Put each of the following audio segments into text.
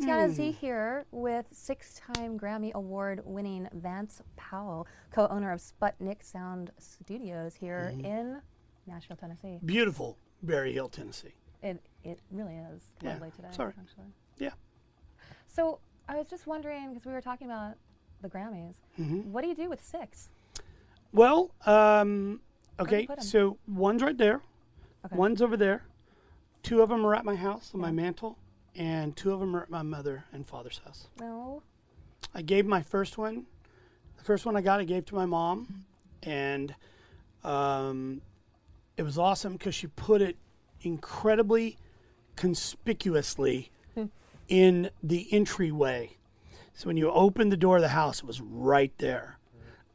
Tatiana Z here with six-time Grammy Award-winning Vance Powell, co-owner of Sputnik Sound Studios here in Nashville, Tennessee. Beautiful Berry Hill, Tennessee. It it really is Yeah, lovely today, sorry. actually. Yeah. So I was just wondering because we were talking about the Grammys. Mm-hmm. What do you do with six? Well, um, okay, so one's right there, Okay. one's over there, two of them are at my house on my mantle, and two of them are at my mother and father's house. No. I gave my first one, the first one I got, I gave to my mom, and um, it was awesome because she put it incredibly conspicuously in the entryway. So when you opened the door of the house, it was right there.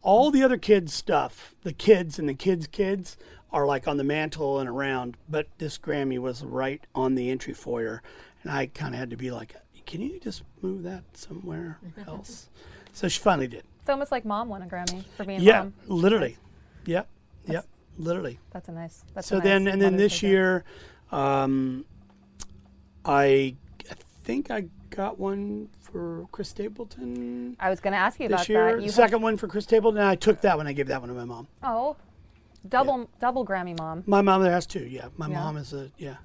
All the other kids' stuff, the kids and the kids' kids, are like on the mantle and around, but this Grammy was right on the entry foyer, and I kind of had to be like, "Can you just move that somewhere else?" so she finally did. It's almost like mom won a Grammy for being Yeah, mom. literally. Yep, yep, literally. That's a nice. That's So a nice So then, and then this year, um, I, I think I got one for Chris Stapleton I was going to ask you about this year. that. The You second one for Chris Stapleton, and I took that one. I gave that one to my mom. oh, double double Grammy mom. My mother has two. Yeah, my Yeah. mom is a yeah.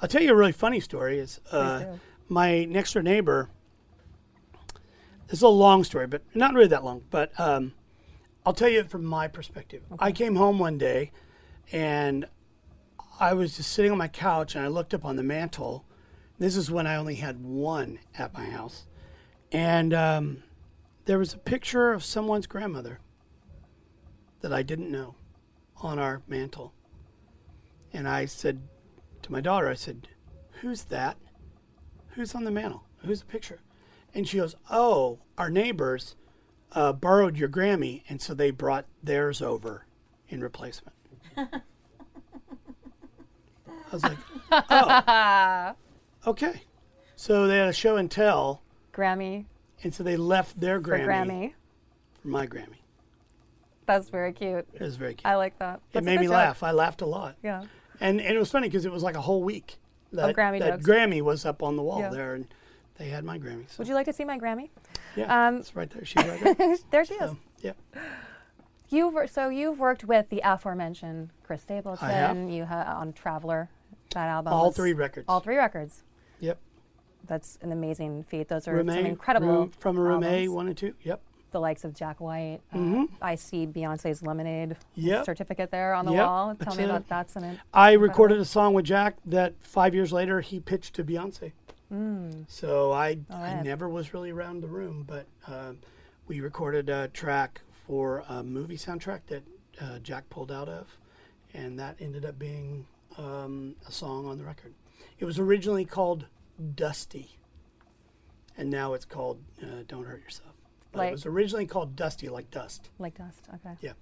I'll tell you a really funny story. Is uh, my next door neighbor. This is a long story, but not really that long. But um, I'll tell you it from my perspective. I came home one day, and I was just sitting on my couch, and I looked up on the mantle. This is when I only had one at my house, and um, there was a picture of someone's grandmother that I didn't know on our mantle. And I said to my daughter, I said, Who's that? Who's on the mantle? Who's the picture? And she goes, Oh, our neighbors uh, borrowed your Grammy, and so they brought theirs over in replacement. I was like, Oh, okay. So they had a show and tell, Grammy and so they left their for Grammy, Grammy. for my Grammy. That's very cute. It was very cute. I like that. it That's a made me joke. laugh. I laughed a lot. Yeah. And, and it was funny because it was like a whole week that, Grammy that jokes. Grammy was up on the wall Yeah. there, and they had my Grammy. So, Would you like to see my Grammy? yeah, um, it's right there. She's right there. there she is. so, yeah. You've so you've worked with the aforementioned Chris Stapleton. You ha- on Traveler, that album. All three records. All three records. Yep. That's an amazing feat. Those are Room some incredible Room- from Room A, albums. one and two. Yep. The likes of Jack White. Uh, Mhm. I see Beyonce's Lemonade Yep. certificate there on the Yep, wall. Tell that's me it. about that. An I recorded a song with Jack that five years later he pitched to Beyonce. Mm. So I, I never was really around the room, but uh, we recorded a track for a movie soundtrack that uh, Jack pulled out of, and that ended up being um, a song on the record. It was originally called Dusty, and now it's called uh, Don't Hurt Yourself. But Like- it was originally called Dusty, like dust. like Dust. Okay. Yeah.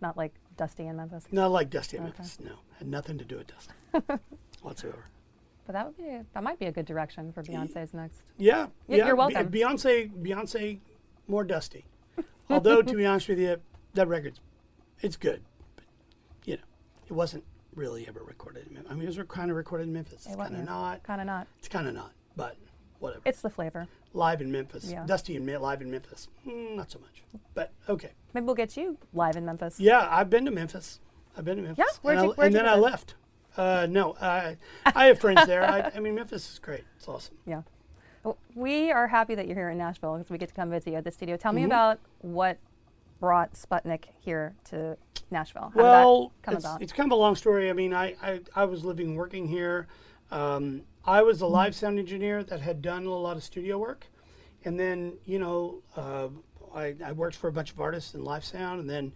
Not like Dusty in Memphis. Not like Dusty in Okay. Memphis. No, had nothing to do with Dust whatsoever. But that would be that might be a good direction for Beyonce's next. Yeah, Y- yeah. you're Be- welcome. Beyonce, Beyonce, more dusty. Although to be honest with you, that record's it's good, but you know, it wasn't really ever recorded in Memphis. I mean, it was kind of recorded in Memphis. It's kind of not. Kind of not. It's kind of not, but whatever. It's the flavor. live in Memphis, Yeah. dusty and live in Memphis, mm, not so much. But okay, Maybe we'll get you live in Memphis. yeah, I've been to Memphis. I've been to Memphis. where'd and, you- I, where'd and you then I left. Uh, no, I I have friends there. I, I mean, Memphis is great. It's awesome. Yeah. Well, we are happy that you're here in Nashville because we get to come visit you at the studio. Tell Mm-hmm. me about what brought Sputnik here to Nashville. How well, did that come it's, about? it's kind of a long story. I mean, I, I, I was living and working here. Um, I was a Mm-hmm. live sound engineer that had done a lot of studio work. And then, you know, uh, I, I worked for a bunch of artists in live sound and then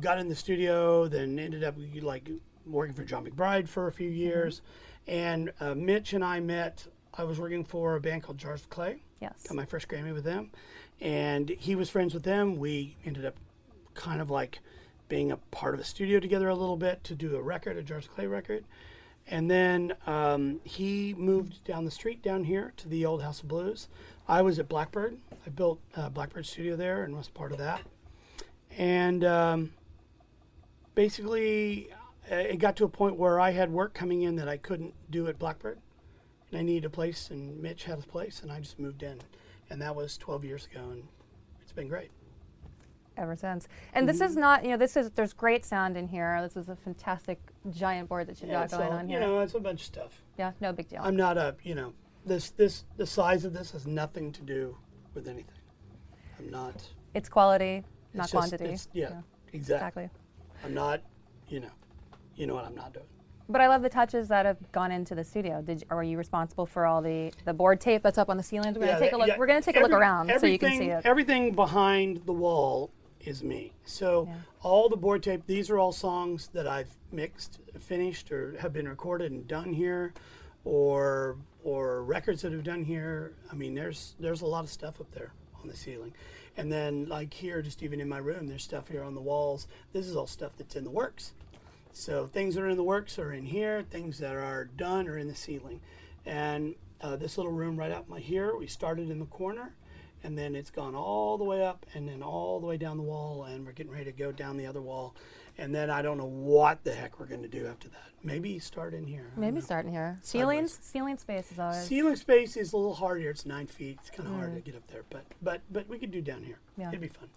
got in the studio, then ended up like working for John McBride for a Mm-hmm. few years. And uh, Mitch and I met I was working for a band called Jars of Clay. Yes. Got my first Grammy with them, and he was friends with them. We ended up kind of like being a part of a studio together a little bit to do a record, a Jars of Clay record. And then um, he moved down the street down here to the old House of Blues. I was at Blackbird. I built uh, Blackbird Studio there and was part of that. And um, basically, it got to a point where I had work coming in that I couldn't do at Blackbird. And I needed a place, and Mitch had a place, and I just moved in. And that was 12 years ago, and it's been great. Ever since. And this is mm-hmm. not, you know, this is, there's great sound in here. This is a fantastic giant board that you've got it's going all- on you here. know, it's a bunch of stuff. yeah, no big deal. I'm not a, you know, this this the size of this has nothing to do with anything. I'm not. it's quality, not just- quantity. it's- yeah, Yeah, exactly. exactly. I'm not, you know, you know what I'm not doing. But I love the touches that have gone into the studio. Did you, are you responsible for all the, the board tape that's up on the ceilings? We're Yeah, gonna take a look. yeah, We're gonna take a look around so you can see it. Everything behind the wall is me. So Yeah. all the board tape. These are all songs that I've mixed, finished, or have been recorded and done here, or or records that have done here. I mean, there's there's a lot of stuff up there on the ceiling, and then like here, just even in my room, there's stuff here on the walls. This is all stuff that's in the works. So things that are in the works are in here. Things that are done are in the ceiling. And uh, this little room right up my here, we started in the corner, and then it's gone all the way up, and then all the way down the wall, and we're getting ready to go down the other wall. And then I don't know what the heck we're going to do after that. Maybe start in here. Maybe start in here. Ceilings, ceiling space is always. Ceiling space is a little hard here. It's nine feet. It's kind of hard to mm. get up there, but but but we could do down here. Yeah. It'd be fun.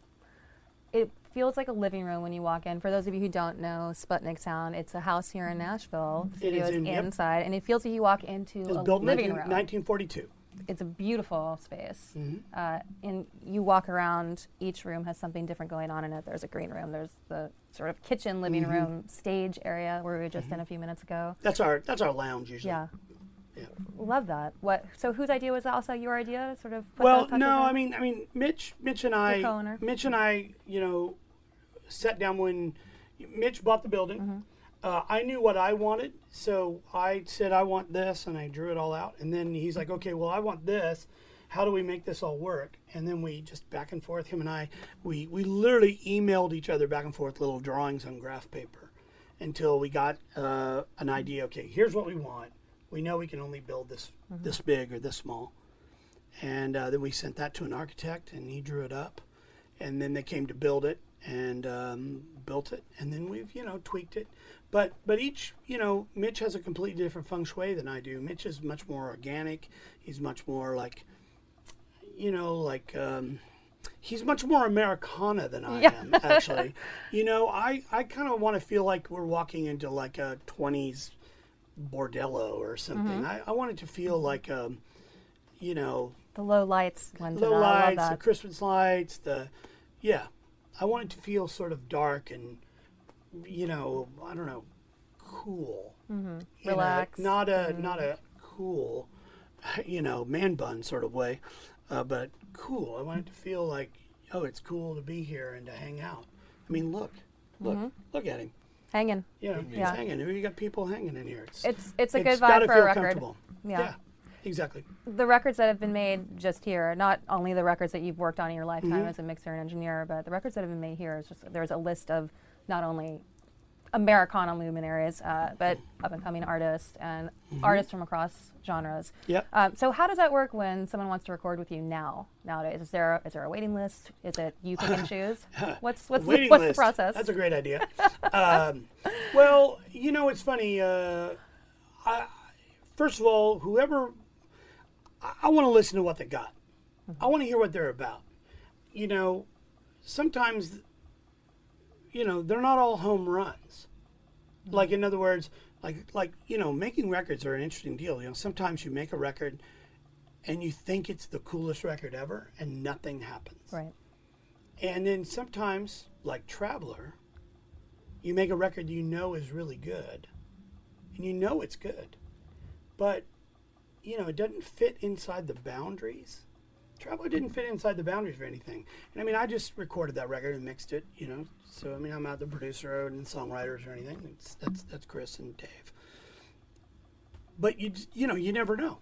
it feels like a living room when you walk in. For those of you who don't know Sputnik Sound, it's a house here in mm. Nashville. The It is yep. inside, and it feels like you walk into It was a built in living 19, room. 1942. It's a beautiful space. Mm-hmm. Uh, and you walk around, each room has something different going on in it. There's a green room, there's the sort of kitchen, living Mm-hmm. room, stage area where we were just in a few minutes ago. That's our that's our lounge usually. Yeah. Yeah. Love that. What? So whose idea was that? Also your idea, sort of. Put Well, no? I mean, I mean, Mitch, Mitch and I. Mitch and I, you know, sat down when Mitch bought the building. Mm-hmm. Uh, I knew what I wanted, so I said I want this, and I drew it all out. And then he's like, "Okay, well, I want this. How do we make this all work?" And then we just back and forth. Him and I, we we literally emailed each other back and forth little drawings on graph paper until we got uh, an idea. Okay, here's what we want. We know we can only build this this big or this small and uh, then we sent that to an architect and he drew it up and then they came to build it and um, built it and then we've you know tweaked it but but each you know mitch has a completely different feng shui than i do mitch is much more organic he's much more like you know like um, he's much more americana than i Yeah. am actually you know i i kind of want to feel like we're walking into like a 20s bordello or something I, I want it to feel like um, you know the low lights went to the that. Lights, the. Christmas lights, the yeah. I want it to feel sort of dark and you know, I don't know, cool. Mm-hmm. Relaxed. not a not a cool, you know, man bun sort of way, uh, but cool. I want it to feel like oh, it's cool to be here and to hang out. I mean, look, look, Mm-hmm. look at him. Hanging. You know, he's Yeah. hanging. You got people hanging in here. It's It's it's a it's good vibe gotta for feel a record. comfortable. Yeah. yeah, exactly. the records that have been made just here, not only the records that you've worked on in your lifetime Mm-hmm. as a mixer and engineer, but the records that have been made here is just there's a list of not only Americana luminaries, uh, but up and coming artists and artists from across genres. Mm-hmm. Yep. Um, so how does that work when someone wants to record with you now nowadays? Is there is there a waiting list? Is it you pick and choose? What's what's the, what's the process? That's a great idea. um, well, you know, it's funny. Uh, I, first of all, whoever, I, I want to listen to what they got. I want to hear what they're about. You know, sometimes, you know, they're not all home runs. Like in other words, like like you know, making records are an interesting deal. You know, sometimes you make a record, and you think it's the coolest record ever, and nothing happens. right. And then sometimes, like Traveler, you make a record you know is really good, and you know it's good, but you know it doesn't fit inside the boundaries. Traveler didn't fit inside the boundaries of anything. And I mean, I just recorded that record and mixed it, you know. So I mean, I'm not the producer and songwriters or anything. It's, that's that's Chris and Dave. But you you know you never know.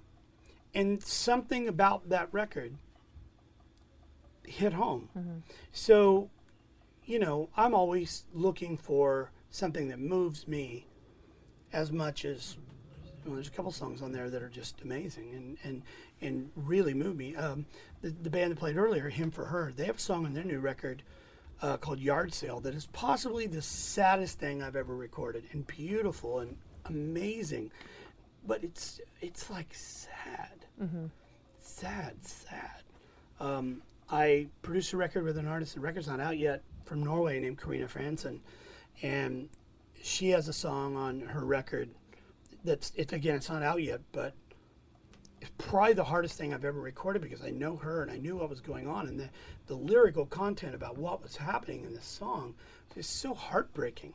and something about that record hit home. Mm-hmm. So, you know, I'm always looking for something that moves me as much as well, there's a couple songs on there that are just amazing and and and really moved me. Um, the, the band that played earlier, Him for Her, they have a song on their new record uh, called Yard Sale that is possibly the saddest thing I've ever recorded and beautiful and amazing, but it's it's like sad, sad, sad. Um, I produced a record with an artist. The record's not out yet from Norway named Karina Fransen, and she has a song on her record that's it again. It's not out yet, but it's probably the hardest thing I've ever recorded because I know her and I knew what was going on, and the the lyrical content about what was happening in this song is so heartbreaking.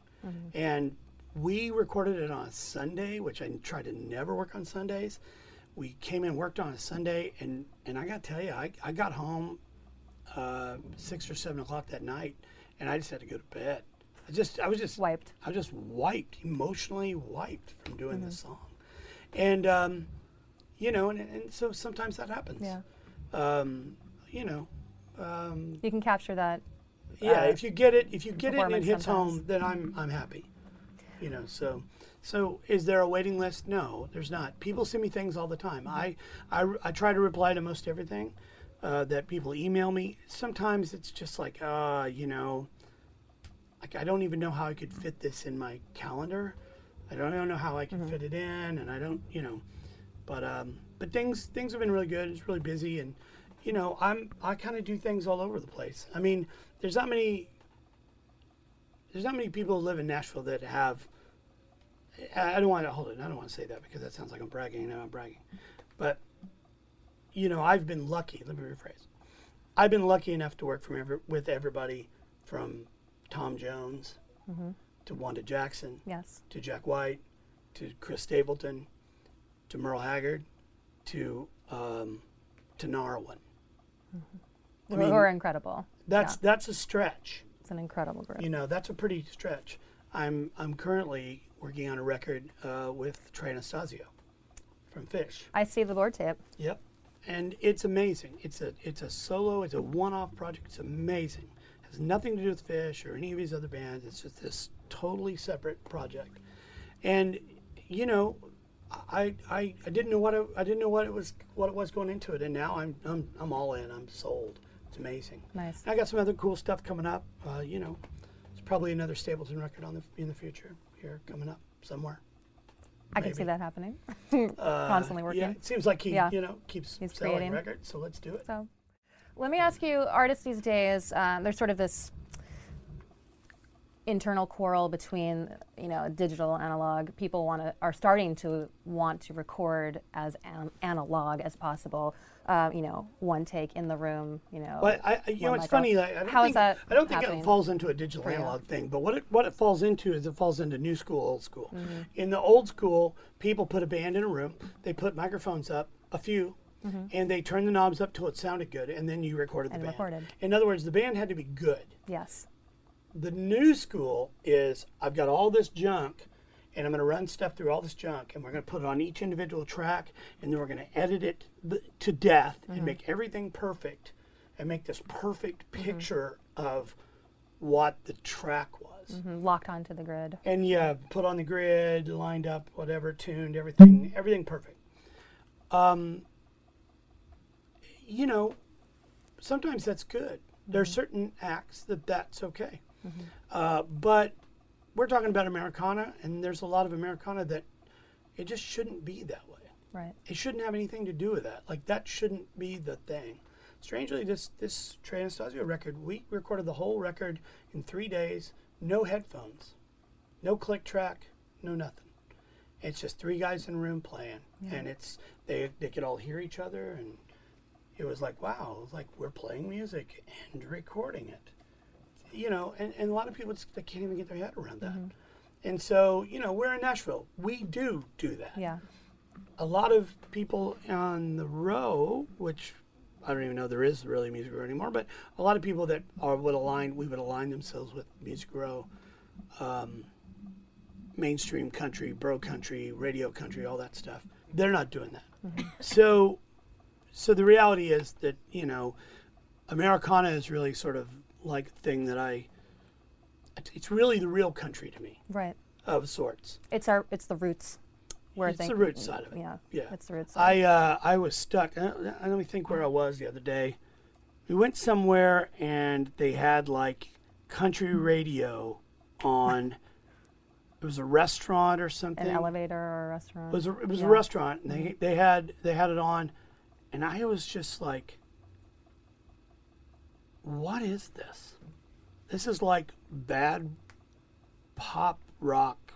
And we recorded it on a Sunday, which I try to never work on Sundays. We came in, worked on a Sunday, and and I got to tell you, I, I got home uh, six or seven o'clock that night, and I just had to go to bed. I just I was just Wiped. I was just wiped, emotionally wiped from doing this song, and um, you know, and, and so sometimes that happens. Yeah. Um, you know, um, You can capture that. yeah. uh, if you get it, if you get it and it hits sometimes. home, then I'm I'm happy. You know, so so is there a waiting list? No, there's not. People send me things all the time. I I, I try to reply to most everything uh, that people email me. Sometimes it's just like, uh, you know, like I don't even know how I could fit this in my calendar. I don't, I don't know how I can fit it in, and I don't, you know, but um, but things things have been really good. It's really busy, and you know, I'm I kind of do things all over the place. I mean, there's not many there's not many people who live in Nashville that have. I don't want to hold it. I don't want to say that because that sounds like I'm bragging. Know, I'm bragging, but you know, I've been lucky. Let me rephrase. I've been lucky enough to work from every, with everybody from Tom Jones to Wanda Jackson Yes. to Jack White to Chris Stapleton to Merle Haggard to um, to Narwhal. I Who mean, are incredible. That's yeah. that's a stretch. It's an incredible group. You know, that's a pretty stretch. I'm I'm currently working on a record uh, with Trey Anastasio from Phish. I see the board tape. Yep, and it's amazing. It's a it's a solo. It's a one-off project. It's amazing. has nothing to do with Phish or any of these other bands. It's just this totally separate project. And you know, I I, I didn't know what it, I didn't know what it was what it was going into it, and now I'm I'm I'm all in. I'm sold. It's amazing. Nice. I got some other cool stuff coming up. Uh, you know, it's probably another Stapleton record on the in the future here coming up somewhere. I can see that happening. Uh, Constantly working. Yeah, it seems like he Yeah. you know keeps He's selling creating. records, so let's do it. So, let me ask you, artists these days, um, there's sort of this internal quarrel between, you know, digital analog. People want to are starting to want to record as an, analog as possible. Uh, you know, one take in the room. You know, But I, you know, it's micro- funny. I, I don't How is think, that I don't think it falls into a digital for you? analog thing. But what it what it falls into is it falls into new school, old school. Mm-hmm. In the old school, people put a band in a room. They put microphones up, a few, and they turned the knobs up till it sounded good, and then you recorded the Mm-hmm. And band. recorded. In other words, the band had to be good. Yes. The new school is I've got all this junk and I'm going to run stuff through all this junk and we're going to put it on each individual track and then we're going to edit it th- to death and make everything perfect and make this perfect picture of what the track was. Mhm, Locked onto the grid. And yeah, put on the grid, lined up, whatever, tuned, everything, everything perfect. Um, you know, sometimes that's good. There are certain acts that that's okay. Uh, but we're talking about Americana, and there's a lot of Americana that it just shouldn't be that way. Right. It shouldn't have anything to do with that. Like that shouldn't be the thing. Strangely, this this Trey Anastasio record, we recorded the whole record in three days, no headphones, no click track, no nothing. It's just three guys in a room playing, and it's they they could all hear each other, and it was like wow, it was like we're playing music and recording it, you know. And, and a lot of people they can't even get their head around that. And so, you know, we're in Nashville. We do do that Yeah. a lot of people on the row, which I don't even know there is really Music Row anymore, but a lot of people that are would align, we would align themselves with Music Row, um, mainstream country, bro country, radio country, all that stuff. They're not doing that. So So the reality is that you know, Americana is really sort of like thing that I. It's really the real country to me, Right. of sorts. It's our it's the roots. Where I think It's the root side of it. Yeah. Yeah. It's the root side. I uh, I was stuck. Uh, let me think where I was the other day. We went somewhere and they had like country radio on. It was a restaurant or something. An elevator or a restaurant. It was a, it was Yeah. a restaurant, and they they had they had it on, and I was just like, "What is this? This is like bad pop rock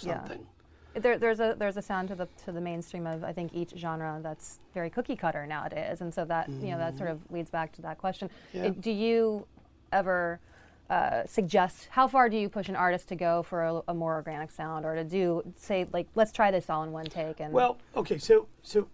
Yeah. something." There, there's a there's a sound to the to the mainstream of I think each genre that's very cookie cutter nowadays, and so that you know that sort of leads back to that question. Yeah. Uh, Do you ever uh, suggest how far do you push an artist to go for a, a more organic sound, or to do say like let's try this all in one take and Well, okay, so so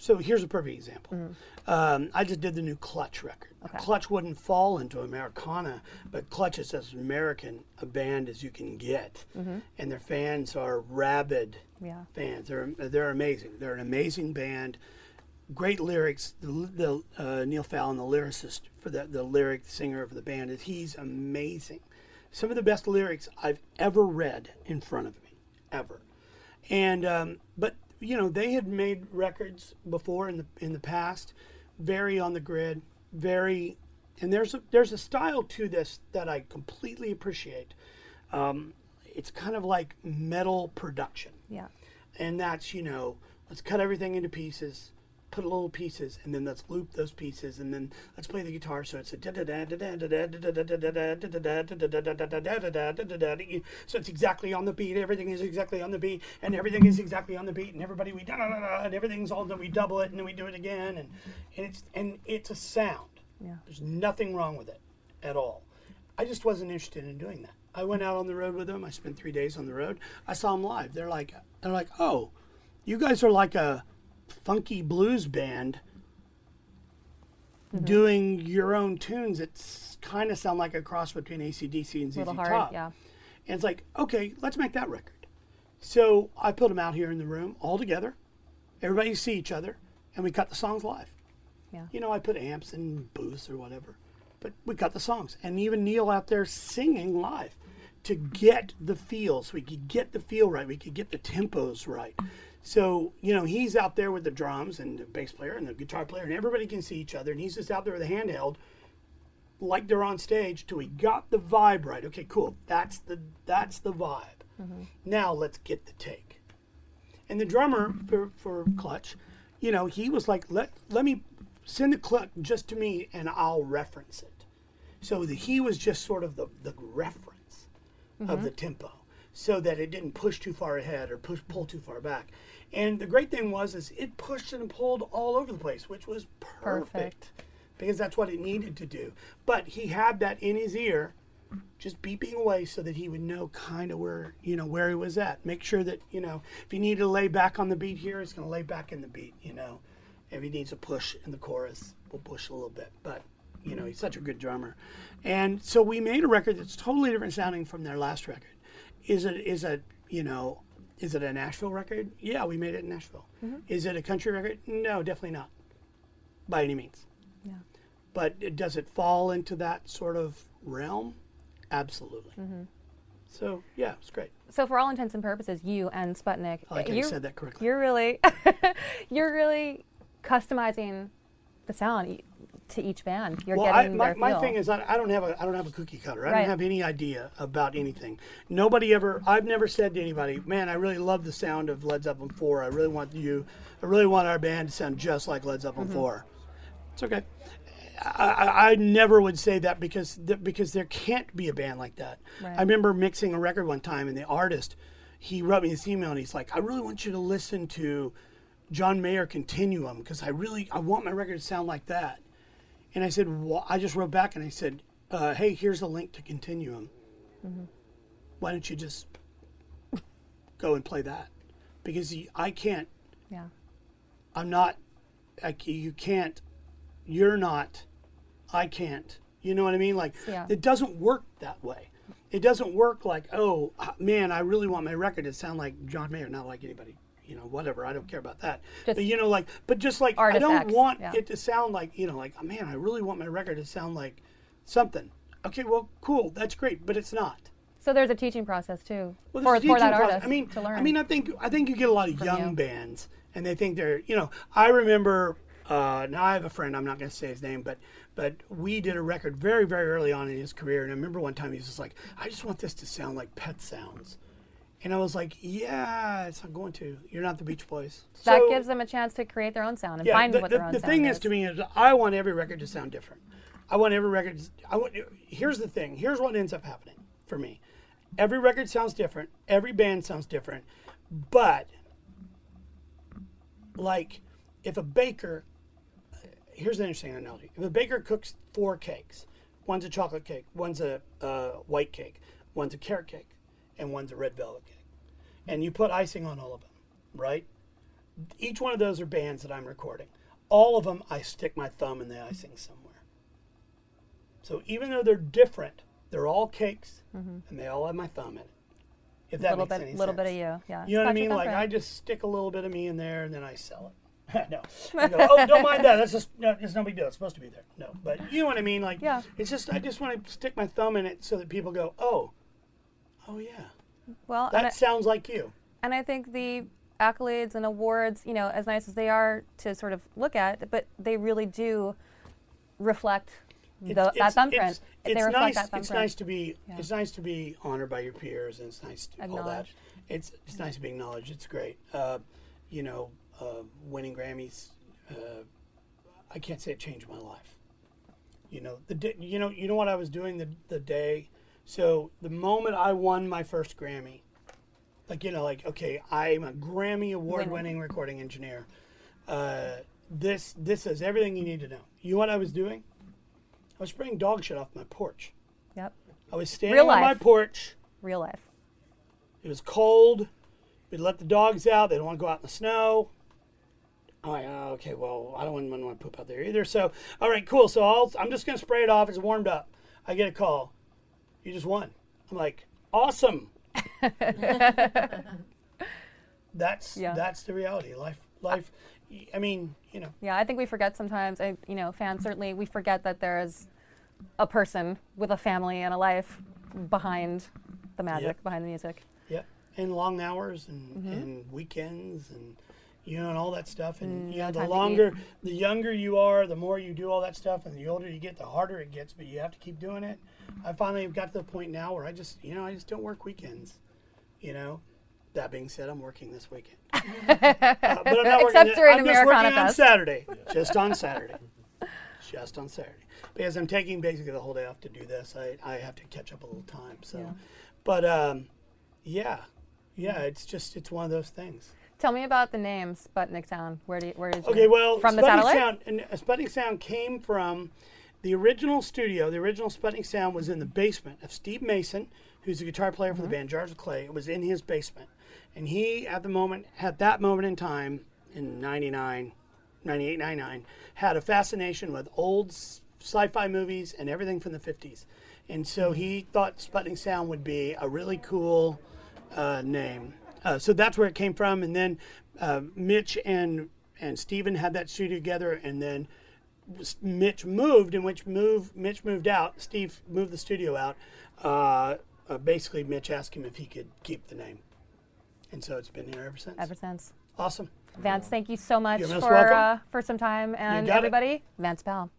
so here's a perfect example. Um, I just did the new Clutch record. Mm-hmm. Okay. Clutch wouldn't fall into Americana, but Clutch is as American a band as you can get, and their fans are rabid Mm-hmm. Yeah. fans. They're they're amazing. They're an amazing band. Great lyrics. The, the uh, Neil Fallon, the lyricist for the the lyric singer of the band, is he's amazing. Some of the best lyrics I've ever read in front of me, ever. And um, but you know they had made records before in the in the past, very on the grid, very, and there's a there's a style to this that I completely appreciate. Um, it's kind of like metal production. Yeah. And that's you know let's cut everything into pieces put little pieces and then let's loop those pieces and then let's play the guitar so it's a so it's exactly on the beat everything is exactly on the beat and everything is exactly on the beat and everybody we and everything's all then we double it and then we do it again and and it's and it's a sound yeah there's nothing wrong with it at all. I just wasn't interested in doing that. I went out on the road with them. I spent three days on the road. I saw them live. They're like, they're like, oh, you guys are like a funky blues band doing your own tunes It's kind of sound like a cross between ACDC and ZZ little hard Top. yeah And it's like, okay, let's make that record. So I put them out here in the room all together. Everybody see each other, and we cut the songs live. yeah You know, I put amps and booths or whatever, but we cut the songs, and even Neil out there singing live to get the feels. We could get the feel right. We could get the tempos right. So you know, he's out there with the drums and the bass player and the guitar player, and everybody can see each other, and he's just out there with a handheld, like they're on stage, till he got the vibe right. Okay, cool. That's the that's the vibe. Mm-hmm. Now let's get the take. And the drummer for, for Clutch, you know, he was like, let let me send the clip just to me and I'll reference it. So that he was just sort of the, the reference of mm-hmm. the tempo so that it didn't push too far ahead or push pull too far back. And the great thing was is it pushed and pulled all over the place, which was perfect, Perfect. because that's what it needed to do. But he had that in his ear just beeping away so that he would know kind of where you know where he was at. Make sure that you know if he needed to lay back on the beat here, he's going to lay back in the beat. You know, if he needs a push in the chorus, we'll push a little bit. But you know, he's such a good drummer, and so we made a record that's totally different sounding from their last record. Is it is it you know is it a Nashville record? Yeah, we made it in Nashville. Is it a country record? No, definitely not, by any means. yeah But it, does it fall into that sort of realm? Absolutely. Mm-hmm. So yeah, it's great. so for all intents and purposes, you and Sputnik, I like you said that correctly. you're really, you're really customizing the sound to each band. You're Well, I, getting my, their my thing is, I, I don't have a I don't have a cookie cutter. I Right. don't have any idea about anything. Nobody ever. I've never said to anybody, "Man, I really love the sound of Led Zeppelin four. I really want you. I really want our band to sound just like Led Zeppelin Mm-hmm. 4. It's okay. I, I, I never would say that because th- because there can't be a band like that. Right. I remember mixing a record one time, and the artist he wrote me this email, and he's like, "I really want you to listen to John Mayer Continuum because I really I want my record to sound like that." And I said, well, I just wrote back and I said, uh, hey, here's a link to Continuum. Why don't you just go and play that? Because I can't, yeah. I'm not, I, you can't, you're not, I can't. You know what I mean? Like, Yeah. it doesn't work that way. It doesn't work like, oh, man, I really want my record to sound like John Mayer, not like anybody. You know, whatever. I don't care about that. Just but you know, like, but just like I don't want yeah. it to sound like you know, like oh, man, I really want my record to sound like something. Okay, well, cool, that's great, but it's not. So there's a teaching process too Well, for, for that process. artist I mean, to learn. I mean, I think I think you get a lot of young you. bands, and they think they're, you know. I remember. Uh, now I have a friend. I'm not going to say his name, but but we did a record very very early on in his career, and I remember one time he was just like, "I just want this to sound like Pet Sounds," and I was like, "Yeah, it's not going to. You're not the Beach Boys." that So- gives them a chance to create their own sound and yeah, find the, what the, their own the sound is. The thing is. to me is I want every record to sound different. I want every record. To, I want. Here's the thing. Here's what ends up happening for me. Every record sounds different. Every band sounds different. But like, if a baker, here's an interesting analogy. If a baker cooks four cakes, one's a chocolate cake, one's a uh, white cake, one's a carrot cake, and one's a red velvet cake, and you put icing on all of them, right? each one of those are bands that I'm recording. All of them, I stick my thumb in the icing somewhere. So even though they're different, they're all cakes, mm-hmm. and they all have my thumb in it. If that little makes bit, any little sense. bit of you. Yeah. You know what I mean? Like thumbprint. I just stick a little bit of me in there, and then I sell it. no, I go, oh, don't mind that. That's just no, it's no big deal. It's supposed to be there. No, but you know what I mean? Like, Yeah. it's just I just want to stick my thumb in it so that people go, oh, oh yeah, well, that I- sounds like you. And I think the accolades and awards, you know, as nice as they are to sort of look at, but they really do reflect the, It's- that thumbprint. It's, they it's reflect nice. It's nice to be. Yeah. It's nice to be honored by your peers, and it's nice to all that. Acknowledged. It's it's nice to be acknowledged. It's great. Uh, you know, uh, winning Grammys. Uh, I can't say it changed my life. You know the di- you know you know what I was doing the the day. So the moment I won my first Grammy, like you know like okay I'm a Grammy award winning recording engineer. Uh, this this is everything you need to know. You know what I was doing? I was spraying dog shit off my porch. Yep. I was standing Real on my porch. Real life. It was cold. We'd let the dogs out. They don't want to go out in the snow. I'm like, oh, okay, well, I don't want want to poop out there either. So, all right, cool. So I'll, I'm just going to spray it off. It's warmed up. I get a call. You just won. I'm like, awesome. that's Yeah. that's the reality. Life, life. I mean, you know, Yeah, I think we forget sometimes, I, you know, fans certainly, we forget that there is a person with a family and a life behind the magic, Yep. behind the music. Yep. And long hours and, Mm-hmm. and weekends and you know and all that stuff and you know the longer the younger you are, the more you do all that stuff and the older you get, the harder it gets, but you have to keep doing it. I finally got to the point now where I just you know, I just don't work weekends. You know? That being said, I'm working this weekend. Uh, but I'm not Except working, I'm just working on Fest. Saturday. Just on Saturday. just on Saturday. Because I'm taking basically the whole day off to do this. I, I have to catch up a little time. So Yeah. but um yeah. Yeah, it's just it's one of those things. Tell me about the name Sputnik Sound. Where do you, where you Okay, well, from the Sputnik satellite? Sound and Sputnik Sound came from the original studio. The original Sputnik Sound was in the basement of Steve Mason, who's a guitar player for the band Jars of Clay. It was in his basement, and he at the moment, at that moment in time, in 99, 98, 99, had a fascination with old sci-fi movies and everything from the 50s, and so he thought Sputnik Sound would be a really cool uh, name. Uh, so that's where it came from, and then uh, Mitch and and Steven had that studio together, and then Mitch moved, in which move Mitch moved out. Steve moved the studio out. Uh, uh, basically, Mitch asked him if he could keep the name, and so it's been here ever since. Ever since. Awesome. Vance, thank you so much for uh, for some time, and got it. everybody, Vance Powell.